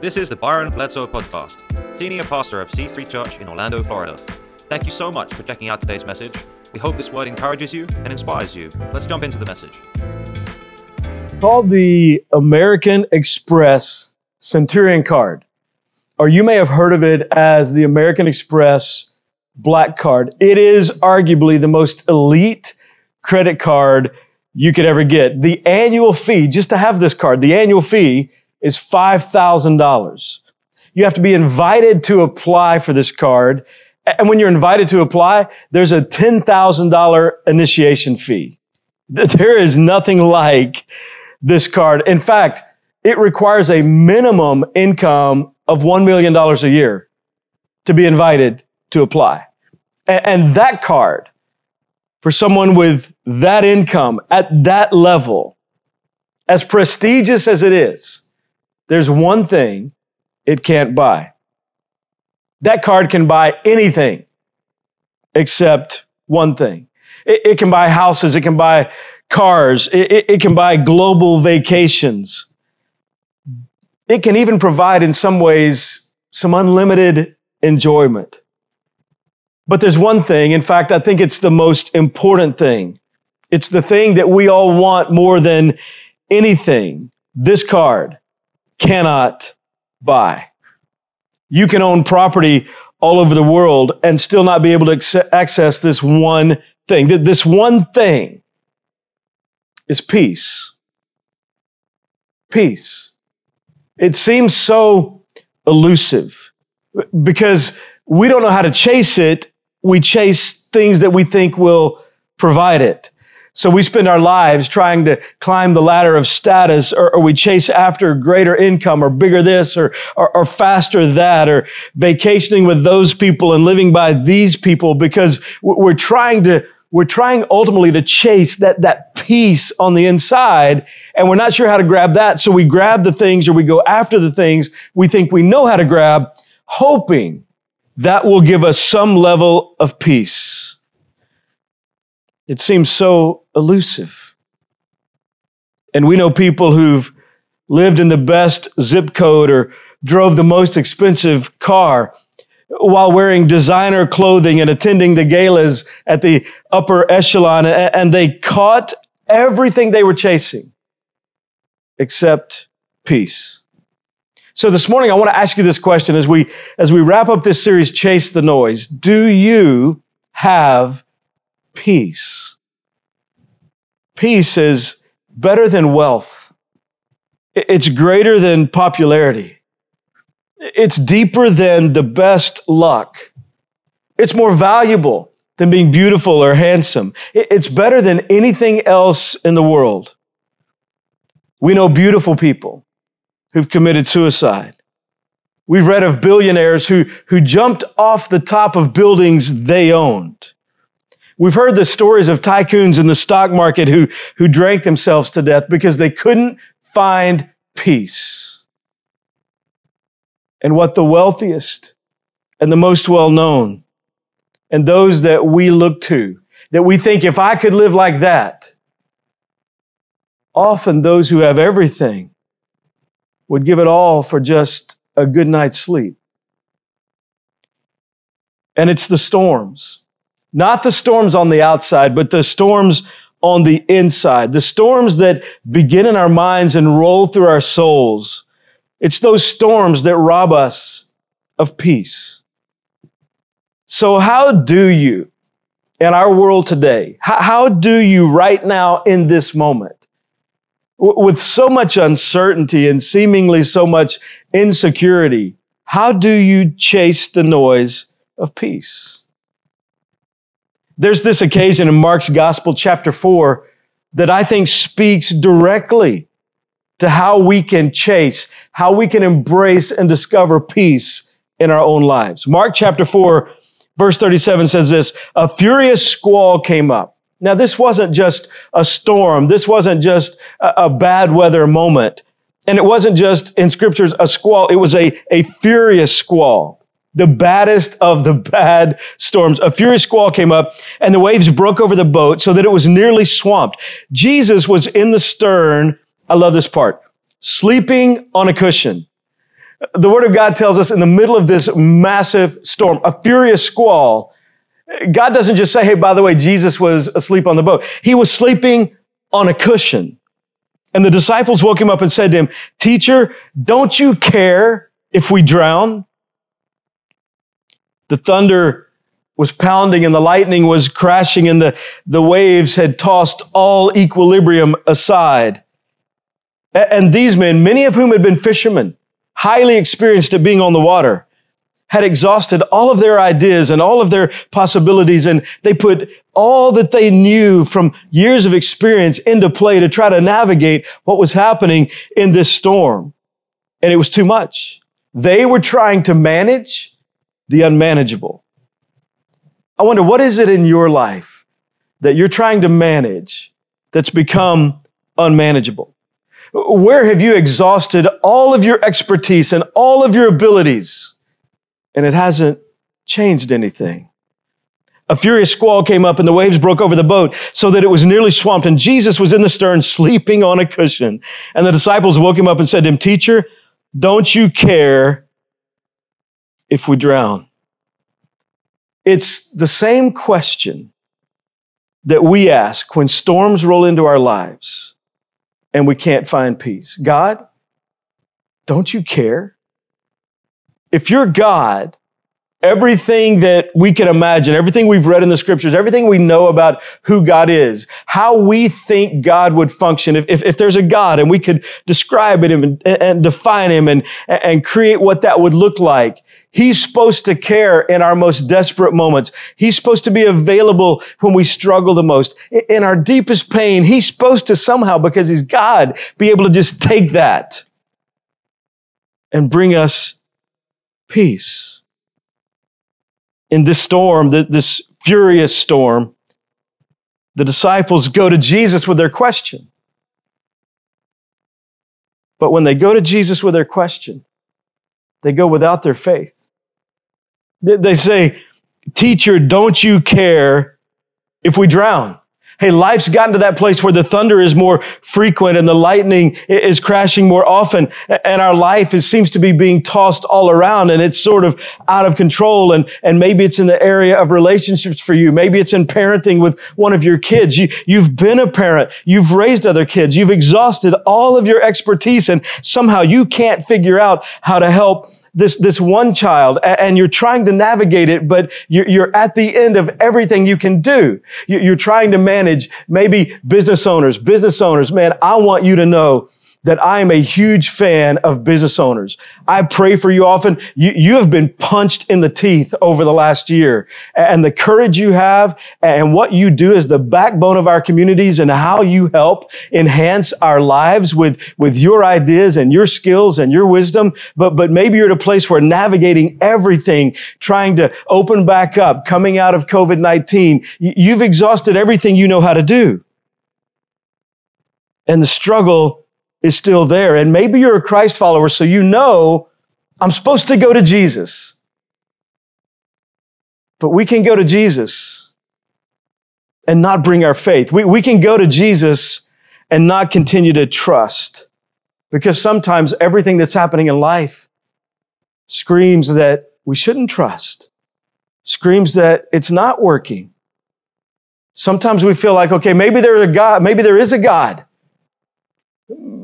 This is the Byron Bledsoe Podcast, Senior Pastor of C3 Church in Orlando, Florida. Thank you so much for checking out today's message. We hope this word encourages you and inspires you. Let's jump into the message. Called the American Express Centurion Card, or you may have heard of it as the American Express Black Card. It is arguably the most elite credit card you could ever get. The annual fee, just to have this card, the annual fee is $5,000. You have to be invited to apply for this card. And when you're invited to apply, there's a $10,000 initiation fee. There is nothing like this card. In fact, it requires a minimum income of $1 million a year to be invited to apply. And that card, for someone with that income at that level, as prestigious as it is, there's one thing it can't buy. That card can buy anything except one thing. It, it can buy houses, it can buy cars, it, it, it can buy global vacations. It can even provide, in some ways, some unlimited enjoyment. But there's one thing, in fact, I think it's the most important thing. It's the thing that we all want more than anything. This card cannot buy. You can own property all over the world and still not be able to access this one thing. This one thing is peace. Peace. It seems so elusive because we don't know how to chase it. We chase things that we think will provide it. So we spend our lives trying to climb the ladder of status, or, or we chase after greater income, or bigger this, or, or, or faster that, or vacationing with those people and living by these people because we're trying to we're trying ultimately to chase that, that peace on the inside, and we're not sure how to grab that. So we grab the things or we go after the things we think we know how to grab, hoping that will give us some level of peace. It seems so elusive. And we know people who've lived in the best zip code or drove the most expensive car while wearing designer clothing and attending the galas at the upper echelon, and they caught everything they were chasing except peace. So this morning I want to ask you this question as we as we wrap up this series Chase the Noise. Do you have peace. Peace is better than wealth. It's greater than popularity. It's deeper than the best luck. It's more valuable than being beautiful or handsome. It's better than anything else in the world. We know beautiful people who've committed suicide. We've read of billionaires who, who jumped off the top of buildings they owned. We've heard the stories of tycoons in the stock market who, who drank themselves to death because they couldn't find peace. And what the wealthiest and the most well known and those that we look to, that we think if I could live like that, often those who have everything would give it all for just a good night's sleep. And it's the storms not the storms on the outside, but the storms on the inside, the storms that begin in our minds and roll through our souls. It's those storms that rob us of peace. So, how do you, in our world today, how, how do you right now in this moment, with so much uncertainty and seemingly so much insecurity, how do you chase the noise of peace? There's this occasion in Mark's Gospel, chapter 4, that I think speaks directly to how we can chase, how we can embrace and discover peace in our own lives. Mark chapter 4, verse 37 says this A furious squall came up. Now, this wasn't just a storm, this wasn't just a, a bad weather moment. And it wasn't just in scriptures a squall, it was a, a furious squall the baddest of the bad storms. A furious squall came up and the waves broke over the boat so that it was nearly swamped. Jesus was in the stern. I love this part. Sleeping on a cushion. The Word of God tells us in the middle of this massive storm, a furious squall, God doesn't just say, hey, by the way, Jesus was asleep on the boat. He was sleeping on a cushion. And the disciples woke him up and said to him, Teacher, don't you care if we drown? The thunder was pounding and the lightning was crashing and the, the waves had tossed all equilibrium aside. And these men, many of whom had been fishermen, highly experienced at being on the water, had exhausted all of their ideas and all of their possibilities, and they put all that they knew from years of experience into play to try to navigate what was happening in this storm. And it was too much. They were trying to manage the unmanageable. I wonder, what is it in your life that you're trying to manage that's become unmanageable? Where have you exhausted all of your expertise and all of your abilities and it hasn't changed anything? A furious squall came up and the waves broke over the boat so that it was nearly swamped. And Jesus was in the stern sleeping on a cushion. And the disciples woke him up and said to him, Teacher, don't you care if we drown? It's the same question that we ask when storms roll into our lives and we can't find peace. God, don't you care? If you're God, everything that we can imagine, everything we've read in the scriptures, everything we know about who God is, how we think God would function. If, if, if there's a God and we could describe it and, and define him and, and create what that would look like, He's supposed to care in our most desperate moments. He's supposed to be available when we struggle the most. In our deepest pain, He's supposed to somehow, because He's God, be able to just take that and bring us peace. In this storm, this furious storm, the disciples go to Jesus with their question. But when they go to Jesus with their question, they go without their faith. They say, Teacher, don't you care if we drown? Hey, life's gotten to that place where the thunder is more frequent and the lightning is crashing more often. And our life is, seems to be being tossed all around and it's sort of out of control. And, and maybe it's in the area of relationships for you. Maybe it's in parenting with one of your kids. You, you've been a parent. You've raised other kids. You've exhausted all of your expertise and somehow you can't figure out how to help this, this one child and you're trying to navigate it, but you're, at the end of everything you can do. You're trying to manage maybe business owners, business owners. Man, I want you to know that I am a huge fan of business owners. I pray for you often. You, you have been punched in the teeth over the last year and the courage you have and what you do is the backbone of our communities and how you help enhance our lives with, with your ideas and your skills and your wisdom. But, but maybe you're at a place where navigating everything, trying to open back up, coming out of COVID-19, you've exhausted everything you know how to do. And the struggle is still there. And maybe you're a Christ follower, so you know I'm supposed to go to Jesus. But we can go to Jesus and not bring our faith. We, we can go to Jesus and not continue to trust because sometimes everything that's happening in life screams that we shouldn't trust, screams that it's not working. Sometimes we feel like, okay, maybe there's a God, maybe there is a God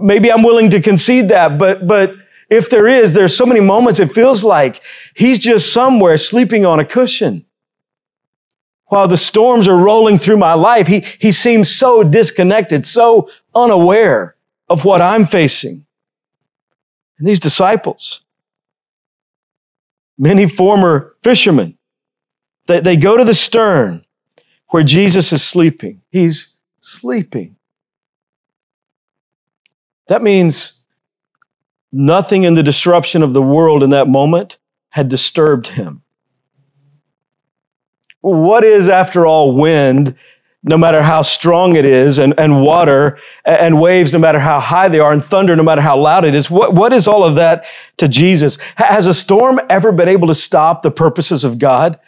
maybe I'm willing to concede that, but, but if there is, there's so many moments it feels like he's just somewhere sleeping on a cushion. While the storms are rolling through my life, he, he seems so disconnected, so unaware of what I'm facing. And these disciples, many former fishermen, they, they go to the stern where Jesus is sleeping. He's sleeping. That means nothing in the disruption of the world in that moment had disturbed him. What is, after all, wind, no matter how strong it is, and, and water and waves, no matter how high they are, and thunder, no matter how loud it is? What, what is all of that to Jesus? Has a storm ever been able to stop the purposes of God?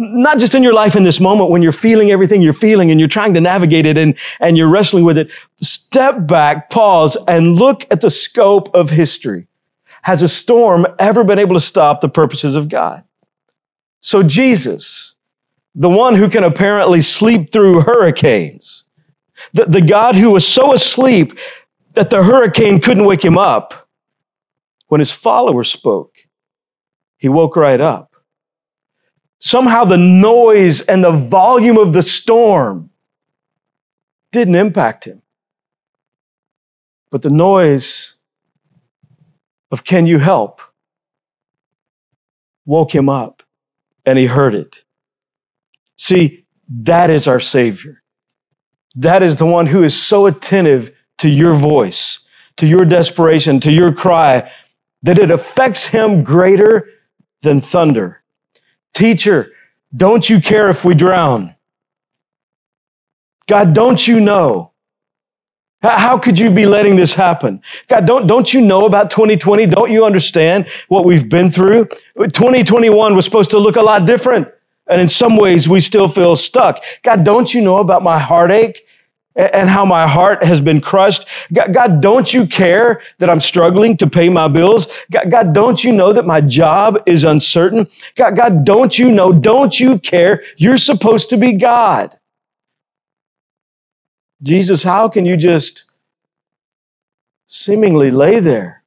Not just in your life in this moment when you're feeling everything you're feeling and you're trying to navigate it and, and you're wrestling with it. Step back, pause, and look at the scope of history. has a storm ever been able to stop the purposes of God? So Jesus, the one who can apparently sleep through hurricanes, the, the God who was so asleep that the hurricane couldn't wake him up, when his followers spoke, he woke right up. Somehow the noise and the volume of the storm didn't impact him. But the noise of can you help woke him up and he heard it. See, that is our Savior. That is the one who is so attentive to your voice, to your desperation, to your cry, that it affects him greater than thunder. Teacher, don't you care if we drown? God, don't you know? How could you be letting this happen? God, don't, don't you know about 2020? Don't you understand what we've been through? 2021 was supposed to look a lot different. And in some ways, we still feel stuck. God, don't you know about my heartache and how my heart has been crushed? God, don't you care that I'm struggling to pay my bills? God, God, don't you know that my job is uncertain? God, God, don't you know? Don't you care? You're supposed to be God. Jesus, how can you just seemingly lay there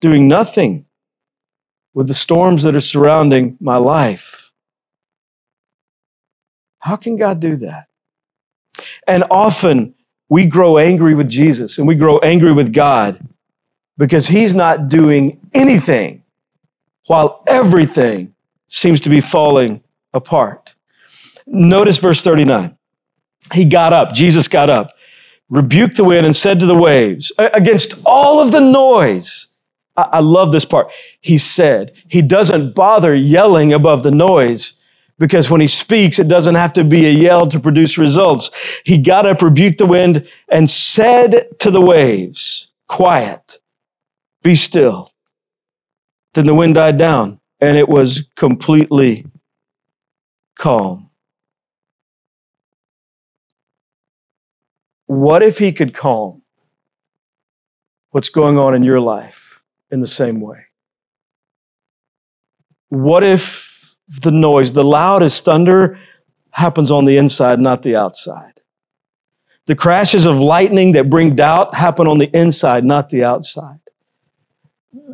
doing nothing with the storms that are surrounding my life? How can God do that? And often we grow angry with Jesus and we grow angry with God because he's not doing anything while everything seems to be falling apart. Notice verse 39. He got up, Jesus got up, rebuked the wind, and said to the waves, against all of the noise. I, love this part. He said, He doesn't bother yelling above the noise because when he speaks, it doesn't have to be a yell to produce results. He got up, rebuked the wind, and said to the waves, Quiet, be still. Then the wind died down, and it was completely calm. What if he could calm what's going on in your life in the same way? What if the noise, the loudest thunder happens on the inside, not the outside. The crashes of lightning that bring doubt happen on the inside, not the outside.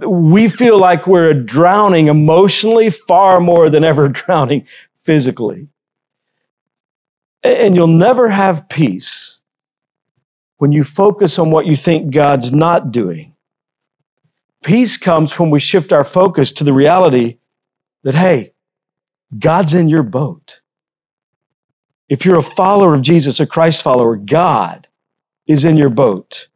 We feel like we're drowning emotionally far more than ever drowning physically. And you'll never have peace when you focus on what you think God's not doing. Peace comes when we shift our focus to the reality that, hey, God's in your boat. If you're a follower of Jesus, a Christ follower, God is in your boat.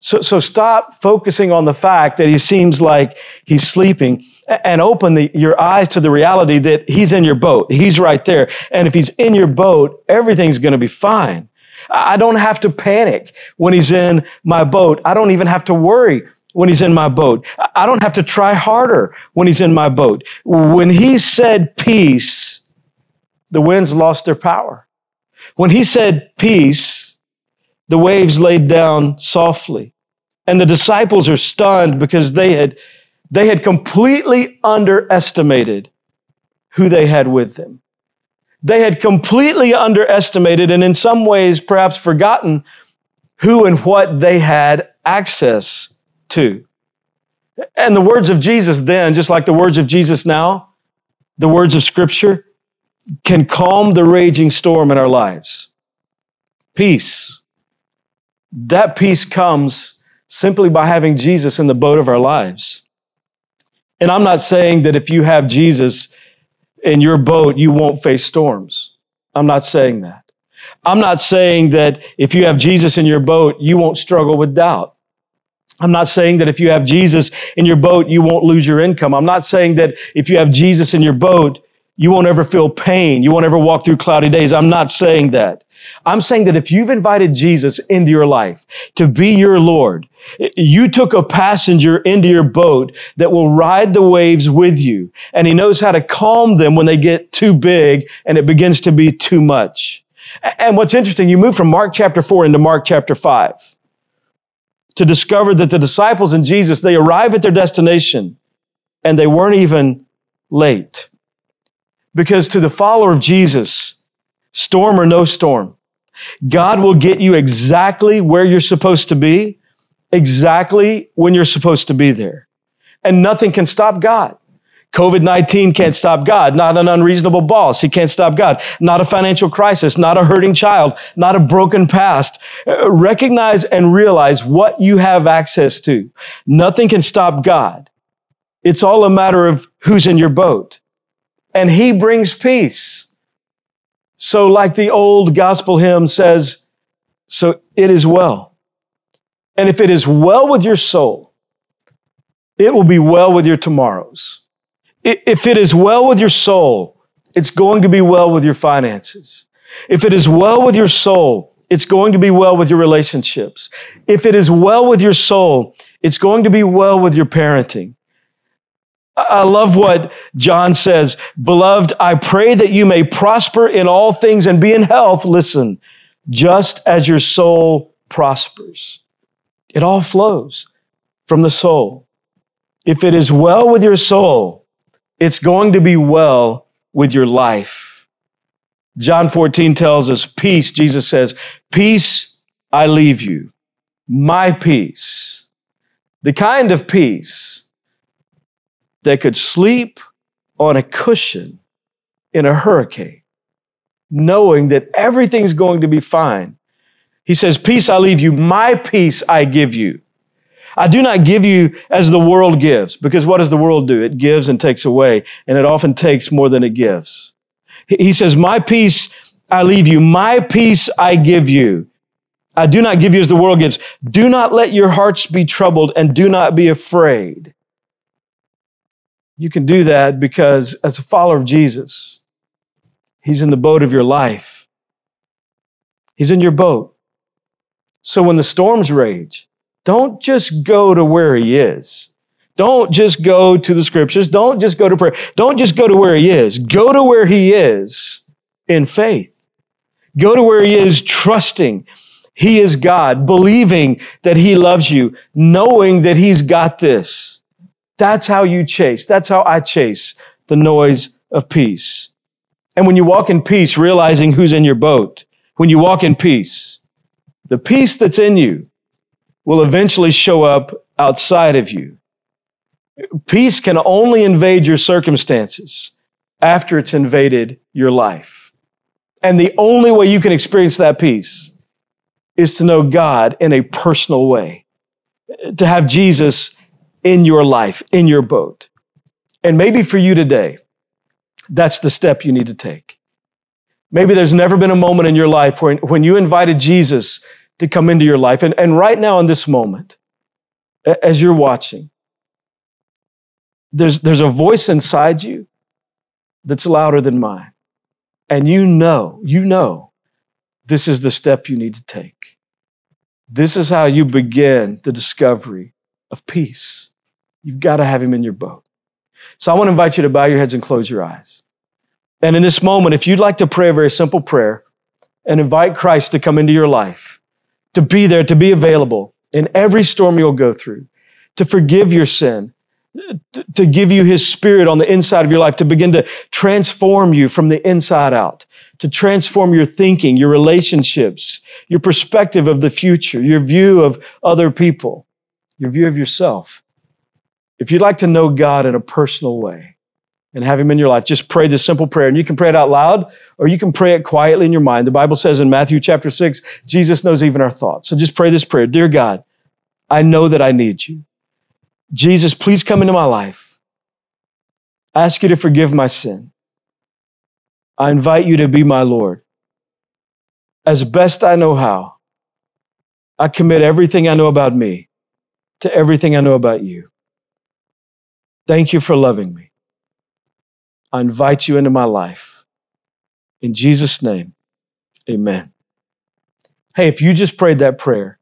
So, so stop focusing on the fact that he seems like he's sleeping and open the, your eyes to the reality that he's in your boat. He's right there. And if he's in your boat, everything's going to be fine. I don't have to panic when he's in my boat. I don't even have to worry when he's in my boat. I don't have to try harder when he's in my boat. When he said peace, the winds lost their power. When he said peace, the waves laid down softly. And the disciples are stunned because they had, they had completely underestimated who they had with them. They had completely underestimated and in some ways perhaps forgotten who and what they had access to. And the words of Jesus then, just like the words of Jesus now, the words of Scripture, can calm the raging storm in our lives. Peace. That peace comes simply by having Jesus in the boat of our lives. And I'm not saying that if you have Jesus in your boat, you won't face storms. I'm not saying that. I'm not saying that if you have Jesus in your boat, you won't struggle with doubt. I'm not saying that if you have Jesus in your boat, you won't lose your income. I'm not saying that if you have Jesus in your boat, you won't ever feel pain. You won't ever walk through cloudy days. I'm not saying that. I'm saying that if you've invited Jesus into your life to be your Lord, you took a passenger into your boat that will ride the waves with you. And he knows how to calm them when they get too big and it begins to be too much. And what's interesting, you move from Mark chapter four into Mark chapter five. To discover that the disciples and Jesus, they arrive at their destination and they weren't even late. Because to the follower of Jesus, storm or no storm, God will get you exactly where you're supposed to be, exactly when you're supposed to be there. And nothing can stop God. COVID 19 can't stop God, not an unreasonable boss. He can't stop God, not a financial crisis, not a hurting child, not a broken past. Uh, recognize and realize what you have access to. Nothing can stop God. It's all a matter of who's in your boat. And He brings peace. So, like the old gospel hymn says, so it is well. And if it is well with your soul, it will be well with your tomorrows. If it is well with your soul, it's going to be well with your finances. If it is well with your soul, it's going to be well with your relationships. If it is well with your soul, it's going to be well with your parenting. I love what John says. Beloved, I pray that you may prosper in all things and be in health. Listen, just as your soul prospers. It all flows from the soul. If it is well with your soul, it's going to be well with your life. John 14 tells us, Peace, Jesus says, Peace I leave you, my peace. The kind of peace that could sleep on a cushion in a hurricane, knowing that everything's going to be fine. He says, Peace I leave you, my peace I give you. I do not give you as the world gives, because what does the world do? It gives and takes away, and it often takes more than it gives. He says, My peace I leave you, my peace I give you. I do not give you as the world gives. Do not let your hearts be troubled and do not be afraid. You can do that because as a follower of Jesus, He's in the boat of your life. He's in your boat. So when the storms rage, don't just go to where he is. Don't just go to the scriptures. Don't just go to prayer. Don't just go to where he is. Go to where he is in faith. Go to where he is trusting he is God, believing that he loves you, knowing that he's got this. That's how you chase. That's how I chase the noise of peace. And when you walk in peace, realizing who's in your boat, when you walk in peace, the peace that's in you will eventually show up outside of you. Peace can only invade your circumstances after it's invaded your life. And the only way you can experience that peace is to know God in a personal way, to have Jesus in your life, in your boat. And maybe for you today, that's the step you need to take. Maybe there's never been a moment in your life where, when you invited Jesus to come into your life. And, and right now, in this moment, as you're watching, there's, there's a voice inside you that's louder than mine. And you know, you know, this is the step you need to take. This is how you begin the discovery of peace. You've got to have him in your boat. So I want to invite you to bow your heads and close your eyes. And in this moment, if you'd like to pray a very simple prayer and invite Christ to come into your life, to be there, to be available in every storm you'll go through, to forgive your sin, to give you his spirit on the inside of your life, to begin to transform you from the inside out, to transform your thinking, your relationships, your perspective of the future, your view of other people, your view of yourself. If you'd like to know God in a personal way and have Him in your life, just pray this simple prayer. And you can pray it out loud or you can pray it quietly in your mind. The Bible says in Matthew chapter 6, Jesus knows even our thoughts. So just pray this prayer Dear God, I know that I need you. Jesus, please come into my life. I ask you to forgive my sin. I invite you to be my Lord. As best I know how, I commit everything I know about me to everything I know about you. Thank you for loving me. I invite you into my life. In Jesus' name, amen. Hey, if you just prayed that prayer,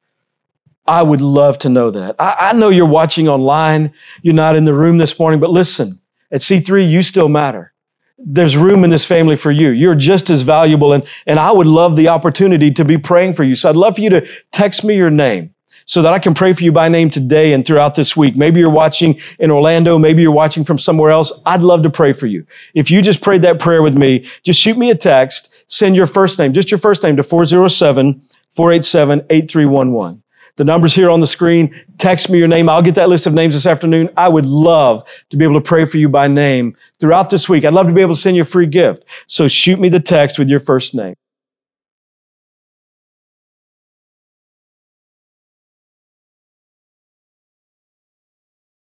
I would love to know that. I, I, know you're watching online, you're not in the room this morning, but listen, at C3, you still matter. There's room in this family for you. You're just as valuable, and, and I would love the opportunity to be praying for you. So I'd love for you to text me your name so that I can pray for you by name today and throughout this week. Maybe you're watching in Orlando. Maybe you're watching from somewhere else. I'd love to pray for you. If you just prayed that prayer with me, just shoot me a text. Send your first name, just your first name to 407 487 8311. The number's here on the screen. Text me your name. I'll get that list of names this afternoon. I would love to be able to pray for you by name throughout this week. I'd love to be able to send you a free gift. So shoot me the text with your first name.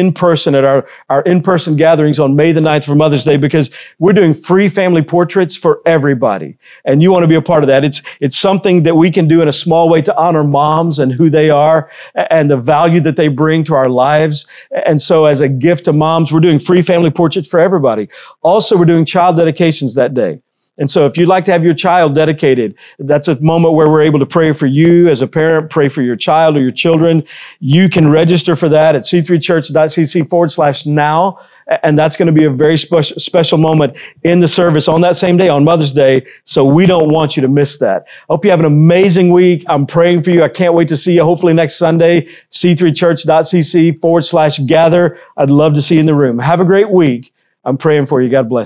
In person at our, our in-person gatherings on May the 9th for Mother's Day because we're doing free family portraits for everybody. And you want to be a part of that. It's, it's something that we can do in a small way to honor moms and who they are and the value that they bring to our lives. And so as a gift to moms, we're doing free family portraits for everybody. Also, we're doing child dedications that day. And so if you'd like to have your child dedicated, that's a moment where we're able to pray for you as a parent, pray for your child or your children. You can register for that at c3church.cc forward slash now. And that's going to be a very special, moment in the service on that same day, on Mother's Day. So we don't want you to miss that. Hope you have an amazing week. I'm praying for you. I can't wait to see you hopefully next Sunday, c3church.cc forward slash gather. I'd love to see you in the room. Have a great week. I'm praying for you. God bless.